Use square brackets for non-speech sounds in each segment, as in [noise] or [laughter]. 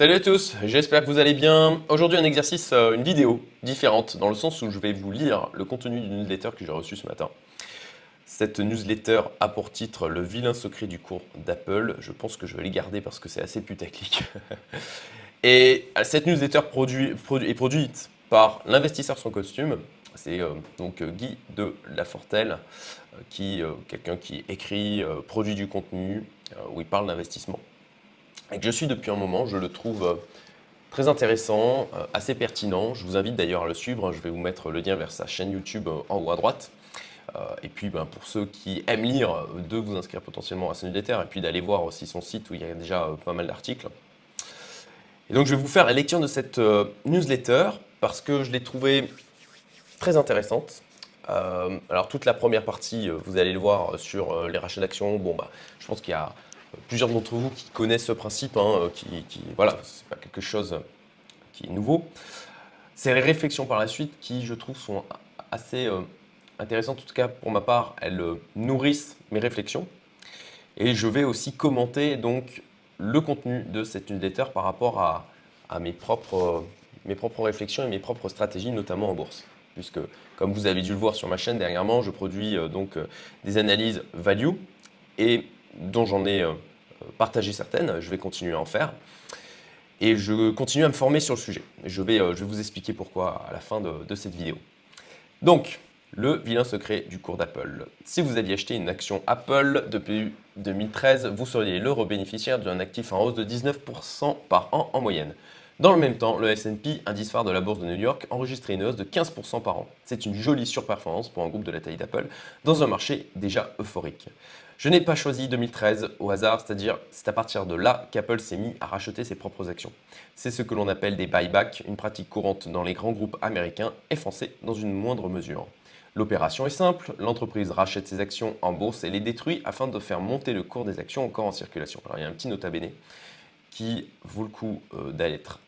Salut à tous, j'espère que vous allez bien. Aujourd'hui un exercice, euh, une vidéo différente, dans le sens où je vais vous lire le contenu d'une newsletter que j'ai reçue ce matin. Cette newsletter a pour titre Le vilain secret du cours d'Apple. Je pense que je vais les garder parce que c'est assez putaclic. [laughs] Et euh, cette newsletter est produite par l'investisseur sans costume. C'est euh, donc Guy de Lafortelle, qui quelqu'un qui écrit, produit du contenu, où il parle d'investissement et que je suis depuis un moment. Je le trouve euh, très intéressant, euh, assez pertinent. Je vous invite d'ailleurs à le suivre. Je vais vous mettre le lien vers sa chaîne YouTube euh, en haut à droite. Et puis ben, pour ceux qui aiment lire, de vous inscrire potentiellement à sa newsletter et puis d'aller voir aussi son site où il y a déjà pas mal d'articles. Et donc je vais vous faire la lecture de cette newsletter parce que je l'ai trouvée très intéressante. alors toute la première partie, vous allez le voir sur les rachats d'actions. Bon, bah, je pense qu'il y a plusieurs d'entre vous qui connaissent ce principe, hein, euh, qui, voilà, c'est pas quelque chose qui est nouveau. C'est les réflexions par la suite qui, je trouve, sont assez euh, intéressantes. En tout cas, pour ma part, elles euh, nourrissent mes réflexions. Et je vais aussi commenter donc le contenu de cette newsletter par rapport à, mes, propres, mes propres réflexions et mes propres stratégies, notamment en bourse. Puisque, comme vous avez dû le voir sur ma chaîne dernièrement, je produis donc des analyses value et dont j'en ai partagé certaines, je vais continuer à en faire. Et je continue à me former sur le sujet. Je vais, euh, je vais vous expliquer pourquoi à la fin de, cette vidéo. Donc, le vilain secret du cours d'Apple. Si vous aviez acheté une action Apple depuis 2013, vous seriez l'euro bénéficiaire d'un actif en hausse de 19% par an en moyenne. Dans le même temps, le S&P, indice phare de la bourse de New York, enregistrait une hausse de 15% par an. C'est une jolie surperformance pour un groupe de la taille d'Apple dans un marché déjà euphorique. Je n'ai pas choisi 2013 au hasard, c'est-à-dire c'est à partir de là qu'Apple s'est mis à racheter ses propres actions. C'est ce que l'on appelle des buybacks, une pratique courante dans les grands groupes américains et français dans une moindre mesure. L'opération est simple, l'entreprise rachète ses actions en bourse et les détruit afin de faire monter le cours des actions encore en circulation. Alors il y a un petit nota bene qui vaut le coup euh, d'être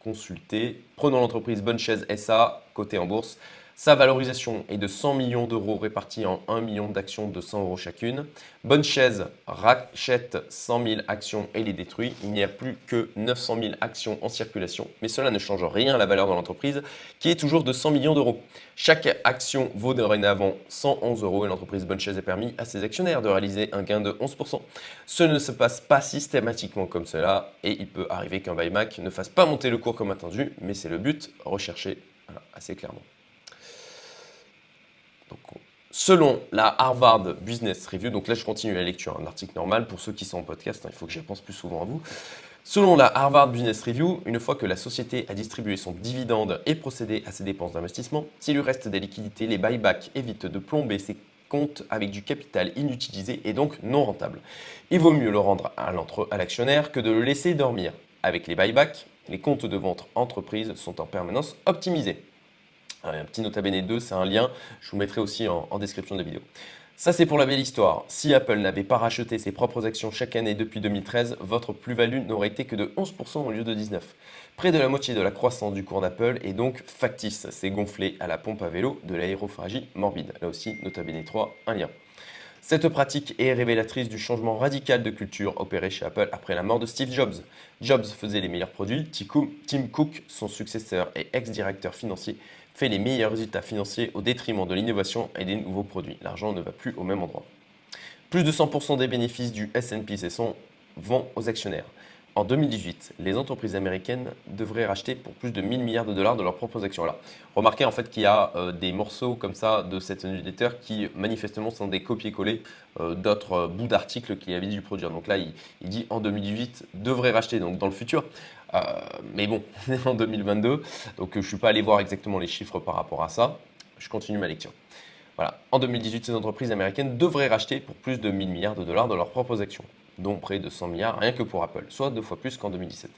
consulter. Prenons l'entreprise Bonne Chaise SA, cotée en bourse. Sa valorisation est de 100 millions d'euros répartis en 1 million d'actions de 100 euros chacune. Bonne Chaise rachète 100 000 actions et les détruit. Il n'y a plus que 900 000 actions en circulation, mais cela ne change rien à la valeur de l'entreprise qui est toujours de 100 millions d'euros. Chaque action vaut dorénavant 111 euros et l'entreprise Bonne Chaise a permis à ses actionnaires de réaliser un gain de 11%. Ce ne se passe pas systématiquement comme cela et il peut arriver qu'un buyback ne fasse pas monter le cours comme attendu, mais c'est le but recherché assez clairement. Selon la Harvard Business Review, donc là je continue la lecture, un article normal pour ceux qui sont en podcast, hein, il faut que j'y pense plus souvent à vous. Selon la Harvard Business Review, une fois que la société a distribué son dividende et procédé à ses dépenses d'investissement, s'il lui reste des liquidités, les buybacks évitent de plomber ses comptes avec du capital inutilisé et donc non rentable. Il vaut mieux le rendre à l'actionnaire que de le laisser dormir. Avec les buybacks, les comptes de vente entreprise sont en permanence optimisés. Un petit nota bene 2, c'est un lien, je vous mettrai aussi en, description de la vidéo. Ça, c'est pour la belle histoire. Si Apple n'avait pas racheté ses propres actions chaque année depuis 2013, votre plus-value n'aurait été que de 11% au lieu de 19%. Près de la moitié de la croissance du cours d'Apple est donc factice. C'est gonflé à la pompe à vélo de l'aérophagie morbide. Là aussi, nota bene 3, un lien. Cette pratique est révélatrice du changement radical de culture opéré chez Apple après la mort de Steve Jobs. Jobs faisait les meilleurs produits, Tim Cook, son successeur et ex-directeur financier, fait les meilleurs résultats financiers au détriment de l'innovation et des nouveaux produits. L'argent ne va plus au même endroit. Plus de 100% des bénéfices du S&P 500 vont aux actionnaires. En 2018, les entreprises américaines devraient racheter pour plus de 1000 milliards de dollars de leurs propres actions. Là, remarquez en fait qu'il y a euh, des morceaux comme ça de cette newsletter qui manifestement sont des copier-coller euh, d'autres euh, bouts d'articles qu'il avait dû produire. Donc là, il, dit en 2018 devrait racheter, donc dans le futur. Mais bon, on [laughs] est en 2022, donc je ne suis pas allé voir exactement les chiffres par rapport à ça. Je continue ma lecture. Voilà. En 2018, ces entreprises américaines devraient racheter pour plus de 1000 milliards de dollars de leurs propres actions dont près de 100 milliards rien que pour Apple, soit deux fois plus qu'en 2017.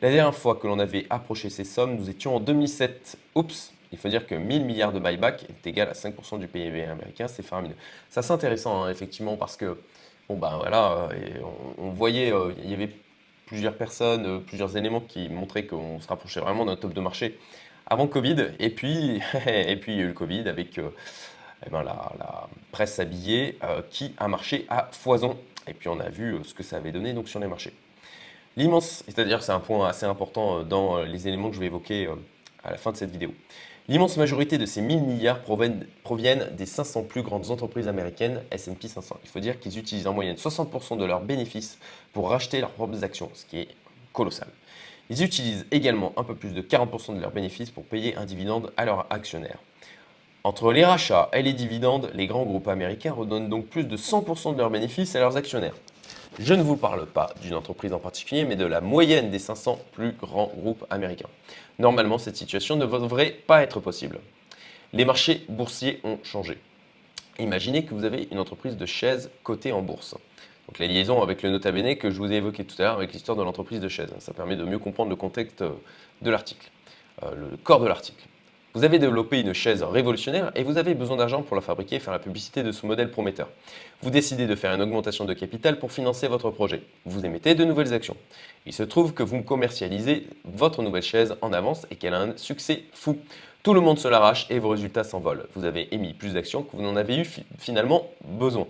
La dernière fois que l'on avait approché ces sommes, nous étions en 2007. Oups, il faut dire que 1000 milliards de buyback est égal à 5% du PIB américain, c'est faramineux. Ça c'est intéressant hein, effectivement parce que bon ben voilà, et on, voyait, euh, il y avait plusieurs personnes, euh, plusieurs éléments qui montraient qu'on se rapprochait vraiment d'un top de marché avant Covid, et puis [laughs] et puis il y a eu le Covid avec euh, eh ben, la, presse habillée qui a marché à foison et puis on a vu euh, ce que ça avait donné donc sur les marchés. L'immense, c'est-à-dire c'est un point assez important euh, dans euh, les éléments que je vais évoquer euh, à la fin de cette vidéo. L'immense majorité de ces 1000 milliards proviennent, proviennent des 500 plus grandes entreprises américaines S&P 500. Il faut dire qu'ils utilisent en moyenne 60% de leurs bénéfices pour racheter leurs propres actions, ce qui est colossal. Ils utilisent également un peu plus de 40% de leurs bénéfices pour payer un dividende à leurs actionnaires. Entre les rachats et les dividendes, les grands groupes américains redonnent donc plus de 100% de leurs bénéfices à leurs actionnaires. Je ne vous parle pas d'une entreprise en particulier, mais de la moyenne des 500 plus grands groupes américains. Normalement, cette situation ne devrait pas être possible. Les marchés boursiers ont changé. Imaginez que vous avez une entreprise de chaises cotée en bourse. Donc la liaison avec le nota bene que je vous ai évoqué tout à l'heure avec l'histoire de l'entreprise de chaises. Ça permet de mieux comprendre le contexte de l'article, euh, le corps de l'article. Vous avez développé une chaise révolutionnaire et vous avez besoin d'argent pour la fabriquer et faire la publicité de ce modèle prometteur. Vous décidez de faire une augmentation de capital pour financer votre projet. Vous émettez de nouvelles actions. Il se trouve que vous commercialisez votre nouvelle chaise en avance et qu'elle a un succès fou. Tout le monde se l'arrache et vos résultats s'envolent. Vous avez émis plus d'actions que vous n'en avez eu finalement besoin.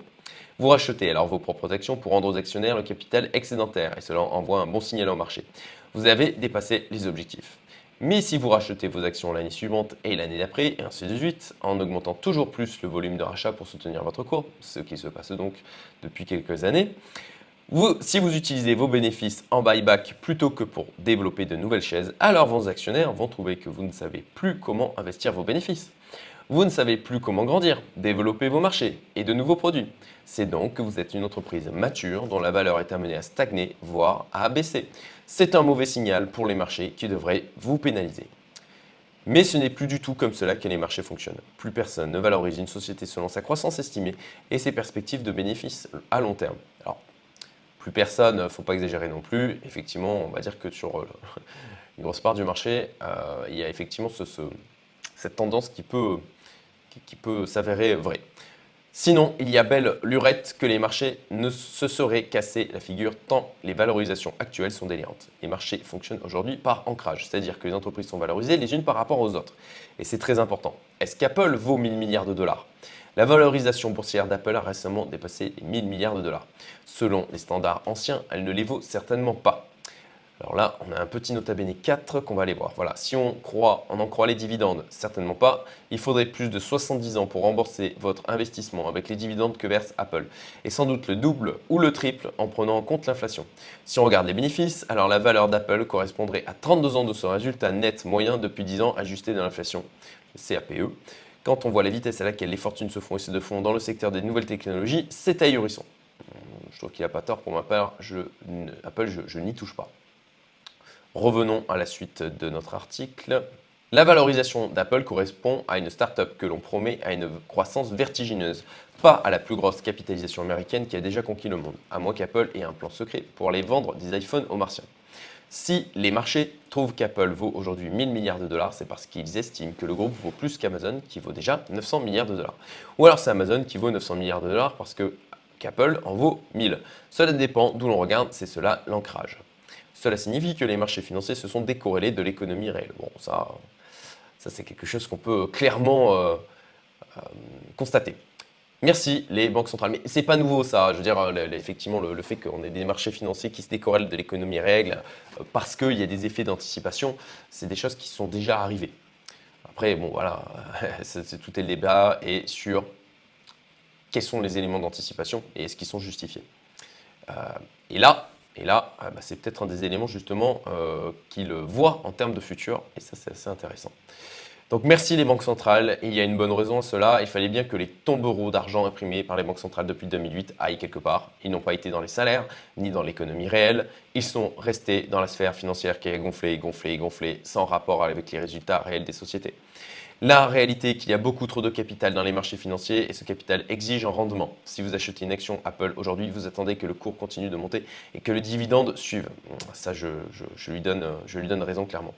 Vous rachetez alors vos propres actions pour rendre aux actionnaires le capital excédentaire et cela envoie un bon signal au marché. Vous avez dépassé les objectifs. Mais si vous rachetez vos actions l'année suivante et l'année d'après, et ainsi de suite, en augmentant toujours plus le volume de rachat pour soutenir votre cours, ce qui se passe donc depuis quelques années, si vous utilisez vos bénéfices en buyback plutôt que pour développer de nouvelles chaises, alors vos actionnaires vont trouver que vous ne savez plus comment investir vos bénéfices. Vous ne savez plus comment grandir, développer vos marchés et de nouveaux produits. C'est donc que vous êtes une entreprise mature dont la valeur est amenée à stagner, voire à baisser. C'est un mauvais signal pour les marchés qui devraient vous pénaliser. Mais ce n'est plus du tout comme cela que les marchés fonctionnent. Plus personne ne valorise une société selon sa croissance estimée et ses perspectives de bénéfices à long terme. Alors, plus personne, il ne faut pas exagérer non plus. Effectivement, on va dire que sur euh, [laughs] une grosse part du marché, euh, il y a effectivement cette tendance qui peut s'avérer vrai. Sinon, il y a belle lurette que les marchés ne se seraient cassés la figure tant les valorisations actuelles sont délirantes. Les marchés fonctionnent aujourd'hui par ancrage, c'est-à-dire que les entreprises sont valorisées les unes par rapport aux autres. Et c'est très important. Est-ce qu'Apple vaut 1000 milliards de dollars? La valorisation boursière d'Apple a récemment dépassé les 1000 milliards de dollars. Selon les standards anciens, elle ne les vaut certainement pas. Alors là, on a un petit nota bene 4 qu'on va aller voir. Voilà, si on croit, on en croit les dividendes, certainement pas. Il faudrait plus de 70 ans pour rembourser votre investissement avec les dividendes que verse Apple. Et sans doute le double ou le triple en prenant en compte l'inflation. Si on regarde les bénéfices, alors la valeur d'Apple correspondrait à 32 ans de ce résultat net moyen depuis 10 ans ajusté dans l'inflation, CAPE. Quand on voit la vitesse à laquelle les fortunes se font et se font dans le secteur des nouvelles technologies, c'est ahurissant. Je trouve qu'il n'a pas tort pour ma part, Apple, je n'y touche pas. Revenons à la suite de notre article. La valorisation d'Apple correspond à une start-up que l'on promet à une croissance vertigineuse, pas à la plus grosse capitalisation américaine qui a déjà conquis le monde, à moins qu'Apple ait un plan secret pour aller vendre des iPhones aux martiens. Si les marchés trouvent qu'Apple vaut aujourd'hui 1000 milliards de dollars, c'est parce qu'ils estiment que le groupe vaut plus qu'Amazon qui vaut déjà 900 milliards de dollars. Ou alors c'est Amazon qui vaut 900 milliards de dollars parce que qu'Apple en vaut 1000. Cela dépend d'où l'on regarde, c'est cela l'ancrage. Cela signifie que les marchés financiers se sont décorrélés de l'économie réelle. Bon, ça, c'est quelque chose qu'on peut clairement euh, euh, constater. Merci les banques centrales. Mais c'est pas nouveau ça. Je veux dire, euh, effectivement, le, fait qu'on ait des marchés financiers qui se décorrèlent de l'économie réelle parce qu'il y a des effets d'anticipation, c'est des choses qui sont déjà arrivées. Après, bon, voilà, [laughs] c'est tout est le débat et sur quels sont les éléments d'anticipation et est-ce qu'ils sont justifiés. et là, et là, ah, bah, c'est peut-être un des éléments justement euh, qu'il voit en termes de futur, et ça c'est assez intéressant. Donc merci les banques centrales, il y a une bonne raison à cela, il fallait bien que les tombereaux d'argent imprimés par les banques centrales depuis 2008 aillent quelque part. Ils n'ont pas été dans les salaires, ni dans l'économie réelle, ils sont restés dans la sphère financière qui a gonflé, gonflé, gonflé, sans rapport avec les résultats réels des sociétés. La réalité est qu'il y a beaucoup trop de capital dans les marchés financiers et ce capital exige un rendement. Si vous achetez une action Apple aujourd'hui, vous attendez que le cours continue de monter et que le dividende suive. Ça, je, lui, donne, lui donne raison clairement.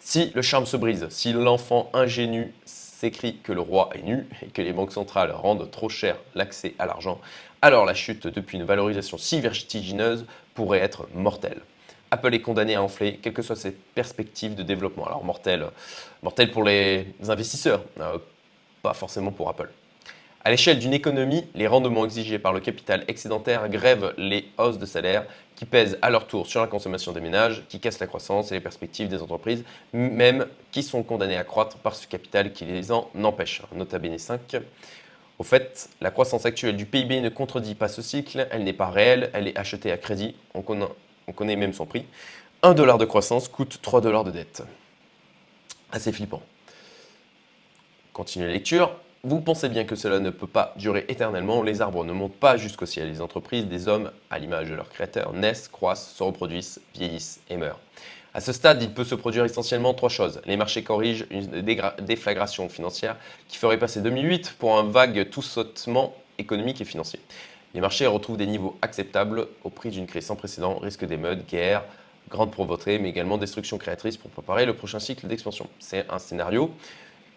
Si le charme se brise, si l'enfant ingénu s'écrit que le roi est nu et que les banques centrales rendent trop cher l'accès à l'argent, alors la chute depuis une valorisation si vertigineuse pourrait être mortelle. Apple est condamné à enfler, quelles que soient ses perspectives de développement. Alors mortel, mortel pour les investisseurs, euh, pas forcément pour Apple. À l'échelle d'une économie, les rendements exigés par le capital excédentaire grèvent les hausses de salaire qui pèsent à leur tour sur la consommation des ménages, qui cassent la croissance et les perspectives des entreprises, même qui sont condamnées à croître par ce capital qui les en empêche. Nota bene 5. Au fait, la croissance actuelle du PIB ne contredit pas ce cycle, elle n'est pas réelle, elle est achetée à crédit, on on connaît même son prix. 1 dollar de croissance coûte 3 dollars de dette. Assez flippant. Continue la lecture. Vous pensez bien que cela ne peut pas durer éternellement. Les arbres ne montent pas jusqu'au ciel. Les entreprises, des hommes, à l'image de leurs créateurs, naissent, croissent, se reproduisent, vieillissent et meurent. À ce stade, il peut se produire essentiellement trois choses. Les marchés corrigent une déflagration financière qui ferait passer 2008 pour un vague tout sautement économique et financier. Les marchés retrouvent des niveaux acceptables au prix d'une crise sans précédent, risque d'émeutes, guerre, grande pauvreté, mais également destruction créatrice pour préparer le prochain cycle d'expansion. C'est un scénario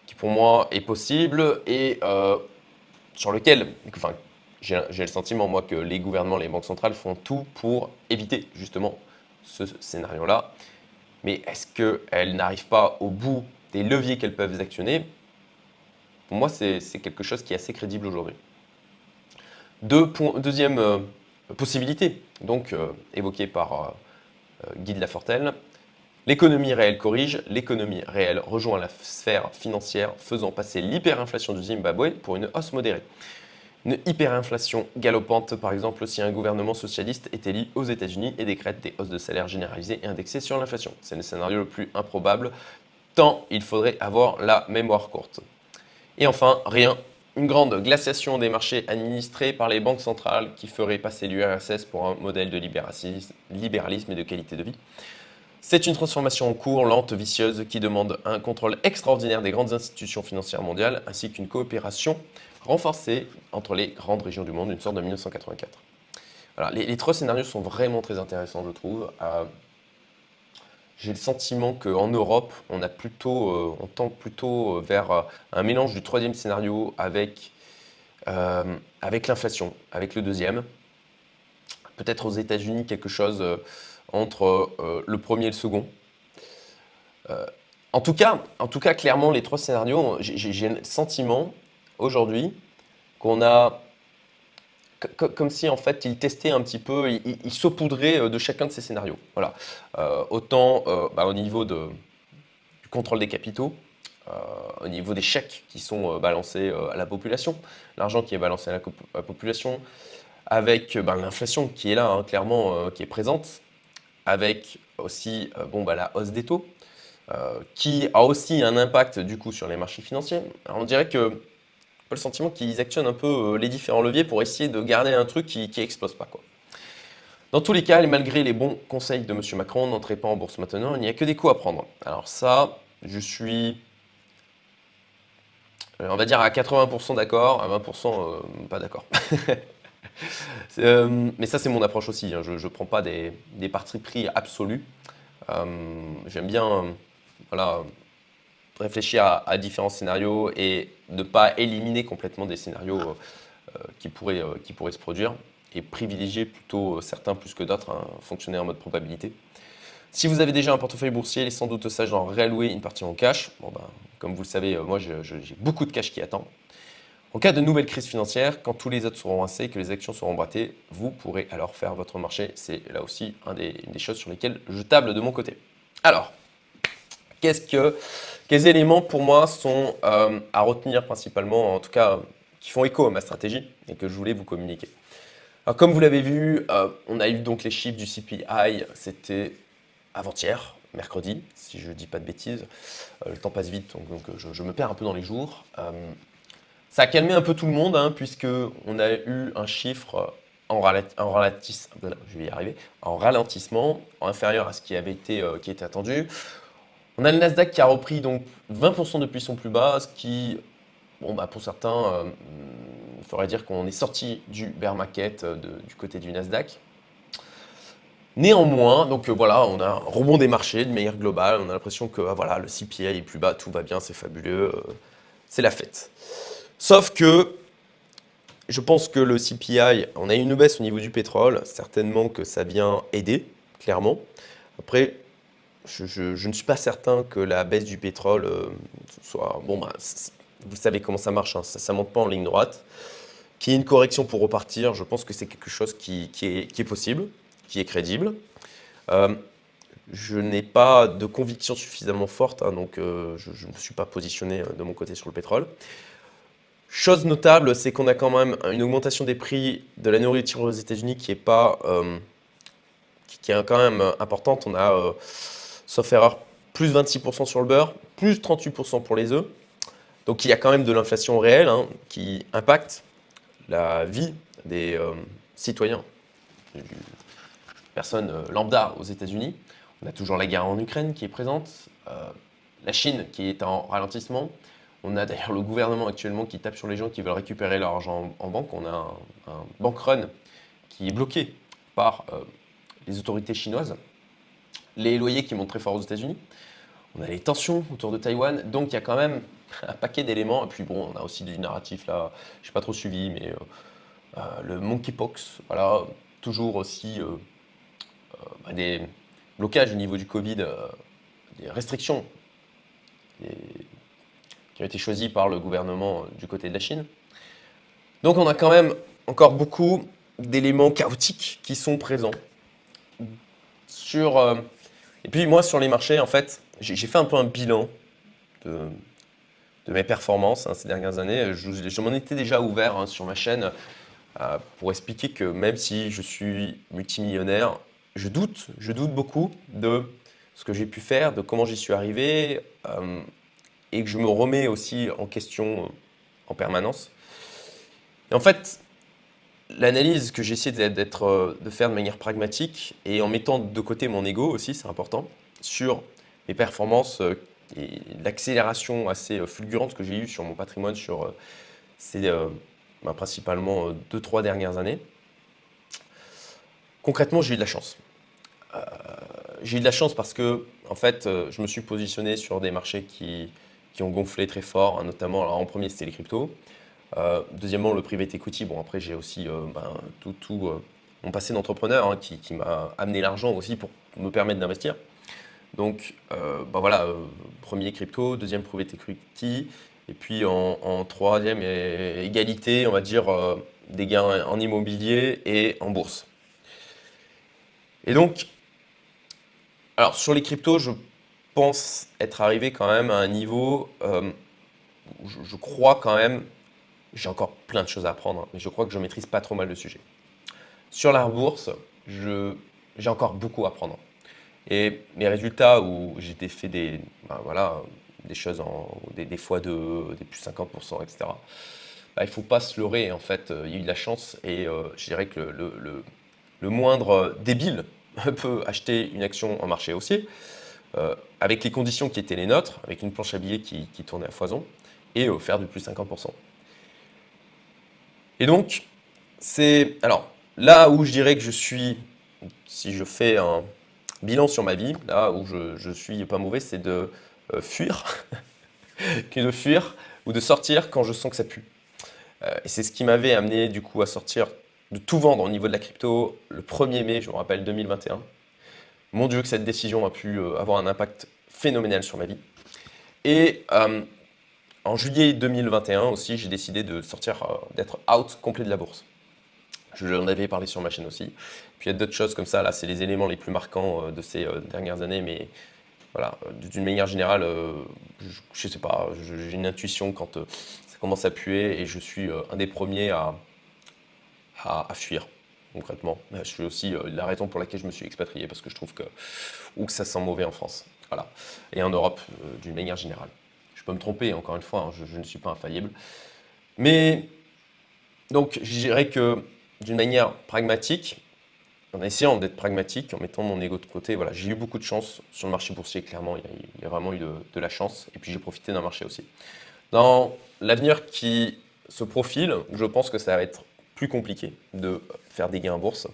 qui pour moi est possible et euh, sur lequel, j'ai le sentiment moi que les gouvernements, les banques centrales font tout pour éviter justement ce scénario-là. Mais est-ce qu'elles n'arrivent pas au bout des leviers qu'elles peuvent actionner? Pour moi, c'est quelque chose qui est assez crédible aujourd'hui. Deuxième euh, possibilité, donc euh, évoquée par Guy de Lafortelle, L'économie réelle corrige, l'économie réelle rejoint la sphère financière, faisant passer l'hyperinflation du Zimbabwe pour une hausse modérée. Une hyperinflation galopante, par exemple, si un gouvernement socialiste est élu aux États-Unis et décrète des hausses de salaire généralisées et indexées sur l'inflation. C'est le scénario le plus improbable, tant il faudrait avoir la mémoire courte. Et enfin, rien. Une grande glaciation des marchés administrés par les banques centrales qui ferait passer l'URSS pour un modèle de libéralisme et de qualité de vie. C'est une transformation en cours, lente, vicieuse, qui demande un contrôle extraordinaire des grandes institutions financières mondiales, ainsi qu'une coopération renforcée entre les grandes régions du monde, une sorte de 1984. les, trois scénarios sont vraiment très intéressants, je trouve. J'ai le sentiment qu'en Europe, on, euh, tend plutôt vers euh, un mélange du troisième scénario avec, avec l'inflation, avec le deuxième. Peut-être aux États-Unis quelque chose entre euh, le premier et le second. Euh, en, tout cas, en tout cas, clairement, les trois scénarios, j'ai le sentiment aujourd'hui qu'on a comme si en fait il testait un petit peu, il, saupoudrait euh, de chacun de ces scénarios. Voilà. autant bah, au niveau du contrôle des capitaux, au niveau des chèques qui sont balancés à la population, l'argent qui est balancé à la, population, avec bah, l'inflation qui est là, hein, clairement, qui est présente, avec aussi euh, bon, bah, la hausse des taux, euh, qui a aussi un impact du coup sur les marchés financiers. on dirait que le sentiment qu'ils actionnent un peu euh, les différents leviers pour essayer de garder un truc qui n'explose pas. Quoi. Dans tous les cas, et malgré les bons conseils de M. Macron, n'entrez pas en bourse maintenant, il n'y a que des coups à prendre. Alors ça, je suis, on va dire à 80% d'accord, à 20% pas d'accord. [laughs] Euh, mais ça, c'est mon approche aussi. Hein. Je ne prends pas des, des parties pris absolus. Euh, j'aime bien voilà, réfléchir à, différents scénarios et ne pas éliminer complètement des scénarios euh, qui, pourraient, qui pourraient se produire et privilégier plutôt certains plus que d'autres, fonctionner en mode probabilité. Si vous avez déjà un portefeuille boursier, il est sans doute sage d'en réallouer une partie en cash. Bon, ben, comme vous le savez, moi j'ai beaucoup de cash qui attend. En cas de nouvelle crise financière, quand tous les autres seront rincés, que les actions seront bratées, vous pourrez alors faire votre marché. C'est là aussi une des choses sur lesquelles je table de mon côté. Alors, quels éléments pour moi sont euh, à retenir principalement, en tout cas qui font écho à ma stratégie et que je voulais vous communiquer Comme vous l'avez vu, euh, on a eu donc les chiffres du CPI, c'était avant-hier, mercredi, si je ne dis pas de bêtises. Euh, le temps passe vite, donc, je, me perds un peu dans les jours. Ça a calmé un peu tout le monde, hein, puisqu'on a eu un chiffre en, je vais y arriver, en ralentissement, inférieur à ce qui avait été, qui était attendu. On a le Nasdaq qui a repris donc 20% depuis son plus bas, ce qui, bon, bah, pour certains, euh, ferait dire qu'on est sorti du bear market euh, du côté du Nasdaq. Néanmoins, donc voilà, on a un rebond des marchés de meilleur global. On a l'impression que ah, voilà, le CPI est plus bas, tout va bien, c'est fabuleux, c'est la fête. Sauf que je pense que le CPI, on a une baisse au niveau du pétrole, certainement que ça vient aider, clairement. Après, je, ne suis pas certain que la baisse du pétrole euh, soit... Bon, bah, vous savez comment ça marche, hein, ça ne monte pas en ligne droite. Qu'il y ait une correction pour repartir, je pense que c'est quelque chose qui, est, possible, qui est crédible. Euh, je n'ai pas de conviction suffisamment forte, hein, donc euh, je ne me suis pas positionné de mon côté sur le pétrole. Chose notable, c'est qu'on a quand même une augmentation des prix de la nourriture aux États-Unis qui est pas, qui, est quand même importante. On a, sauf erreur, plus 26% sur le beurre, plus 38% pour les œufs. Donc il y a quand même de l'inflation réelle hein, qui impacte la vie des euh, citoyens, des personnes euh, lambda aux États-Unis. On a toujours la guerre en Ukraine qui est présente, euh, la Chine qui est en ralentissement. On a d'ailleurs le gouvernement actuellement qui tape sur les gens qui veulent récupérer leur argent en, banque. On a un, un, bank run qui est bloqué par les autorités chinoises. Les loyers qui montent très fort aux États-Unis. On a les tensions autour de Taïwan. Donc il y a quand même [laughs] un paquet d'éléments. Et puis bon, on a aussi du narratif là, je n'ai pas trop suivi, mais euh, euh, le monkeypox, voilà, toujours aussi euh, bah, des blocages au niveau du Covid, des restrictions qui ont été choisies par le gouvernement du côté de la Chine. Donc on a quand même encore beaucoup d'éléments chaotiques qui sont présents. Sur, et puis moi sur les marchés, en fait, j'ai fait un peu un bilan de, mes performances hein, ces dernières années. Je, m'en étais déjà ouvert hein, sur ma chaîne euh, pour expliquer que même si je suis multimillionnaire, je doute, je doute beaucoup de ce que j'ai pu faire, de comment j'y suis arrivé, euh, et que je me remets aussi en question en permanence. Et en fait, l'analyse que j'essaie d'être, de faire de manière pragmatique et en mettant de côté mon ego aussi, c'est important, sur mes performances euh, et l'accélération assez euh, fulgurante que j'ai eue sur mon patrimoine sur euh, ces bah, principalement 2-3 dernières années. Concrètement, j'ai eu de la chance. j'ai eu de la chance parce que, en fait, je me suis positionné sur des marchés qui, qui ont gonflé très fort, hein, notamment, alors en premier, c'était les cryptos. Deuxièmement, le private equity. Bon, après, j'ai aussi ben, tout, tout mon passé d'entrepreneur hein, qui, m'a amené l'argent aussi pour me permettre d'investir. Donc, euh, bah voilà, euh, premier crypto, deuxième private equity, et puis en, troisième, égalité, on va dire, euh, des gains en immobilier et en bourse. Et donc, alors sur les cryptos, je pense être arrivé quand même à un niveau où je, crois quand même, j'ai encore plein de choses à apprendre, mais je crois que je maîtrise pas trop mal le sujet. Sur la bourse, j'ai encore beaucoup à apprendre. Et mes résultats où j'ai fait des, ben voilà, des choses en des, fois de des plus 50%, etc. Bah, il ne faut pas se leurrer. En fait, il y a eu de la chance et euh, je dirais que le, le, moindre débile [laughs] peut acheter une action en marché haussier euh, avec les conditions qui étaient les nôtres, avec une planche à billets qui, qui tournait à foison et euh, faire du plus 50%. Et donc, c'est. Alors, là où je dirais que je suis, si je fais un, bilan sur ma vie, là où je, je suis pas mauvais, c'est de euh, fuir, [laughs] que de fuir ou de sortir quand je sens que ça pue. Euh, et c'est ce qui m'avait amené du coup à sortir, de tout vendre au niveau de la crypto le 1er mai, je me rappelle, 2021. Mon Dieu que cette décision a pu euh, avoir un impact phénoménal sur ma vie. Et en juillet 2021 aussi, j'ai décidé de sortir, d'être out complet de la bourse. Je en avais parlé sur ma chaîne aussi. Puis il y a d'autres choses comme ça, là, c'est les éléments les plus marquants euh, de ces euh, dernières années, mais voilà, euh, d'une manière générale, je, ne sais pas, j'ai une intuition quand ça commence à puer et je suis un des premiers à, à, fuir concrètement. Je suis aussi la raison pour laquelle je me suis expatrié parce que je trouve que ou que ça sent mauvais en France, voilà, et en Europe d'une manière générale. Je peux me tromper, encore une fois, hein, je, ne suis pas infaillible, mais donc je dirais que d'une manière pragmatique, en essayant d'être pragmatique, en mettant mon ego de côté. Voilà, j'ai eu beaucoup de chance sur le marché boursier, clairement, il y a, vraiment eu de, la chance. Et puis j'ai profité d'un marché aussi. Dans l'avenir qui se profile, je pense que ça va être plus compliqué de faire des gains en bourse.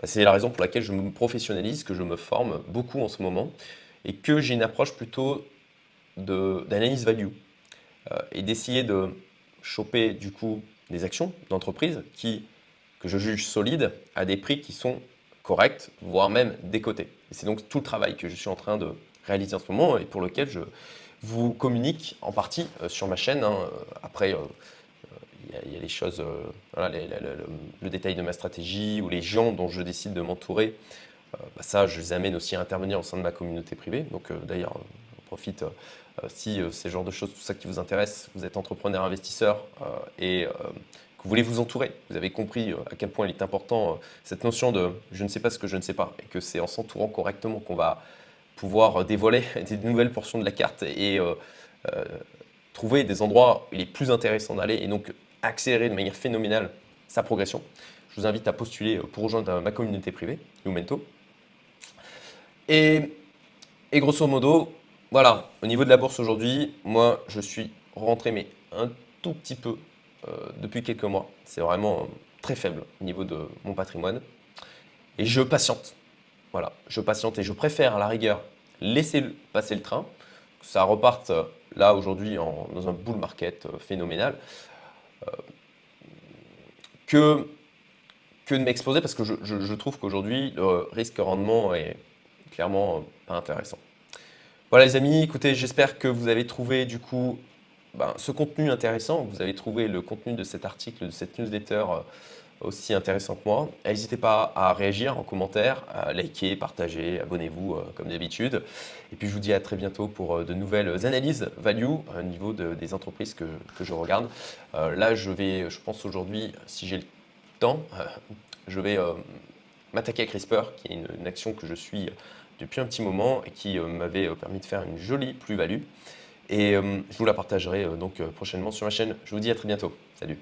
Bah, c'est la raison pour laquelle je me professionnalise, que je me forme beaucoup en ce moment et que j'ai une approche plutôt d'analyse value euh, et d'essayer de choper du coup des actions d'entreprise qui que je juge solides à des prix qui sont corrects, voire même décotés. Et c'est donc tout le travail que je suis en train de réaliser en ce moment et pour lequel je vous communique en partie sur ma chaîne. Hein. Après, il y, a les choses, le, détail de ma stratégie ou les gens dont je décide de m'entourer. Bah, ça, je les amène aussi à intervenir au sein de ma communauté privée. Donc, d'ailleurs, profite si c'est le genre de choses, tout ça qui vous intéresse, vous êtes entrepreneur, investisseur et vous voulez vous entourer. Vous avez compris euh, à quel point il est important euh, cette notion de je ne sais pas ce que je ne sais pas et que c'est en s'entourant correctement qu'on va pouvoir euh, dévoiler [laughs] des nouvelles portions de la carte et trouver des endroits où il est plus intéressant d'aller et donc accélérer de manière phénoménale sa progression. Je vous invite à postuler pour rejoindre ma communauté privée, Lumento. Et grosso modo, voilà, au niveau de la bourse aujourd'hui, moi je suis rentré mais un tout petit peu euh, depuis quelques mois. C'est vraiment euh, très faible au niveau de mon patrimoine. Et je patiente. Voilà, je patiente et je préfère à la rigueur laisser passer le train, que ça reparte euh, là aujourd'hui dans un bull market phénoménal, que, de m'exposer parce que je, je trouve qu'aujourd'hui le risque-rendement est clairement pas intéressant. Voilà les amis, écoutez, j'espère que vous avez trouvé du coup ben, ce contenu intéressant, vous avez trouvé le contenu de cet article, de cette newsletter euh, aussi intéressant que moi, n'hésitez pas à réagir en commentaire, à liker, partager, abonnez-vous euh, comme d'habitude. Et puis je vous dis à très bientôt pour euh, de nouvelles analyses value au niveau des entreprises que, je regarde. là, je vais, je pense aujourd'hui, si j'ai le temps, je vais m'attaquer à CRISPR, qui est une, action que je suis depuis un petit moment et qui m'avait permis de faire une jolie plus-value. Et euh, je vous la partagerai euh, donc euh, prochainement sur ma chaîne. Je vous dis à très bientôt. Salut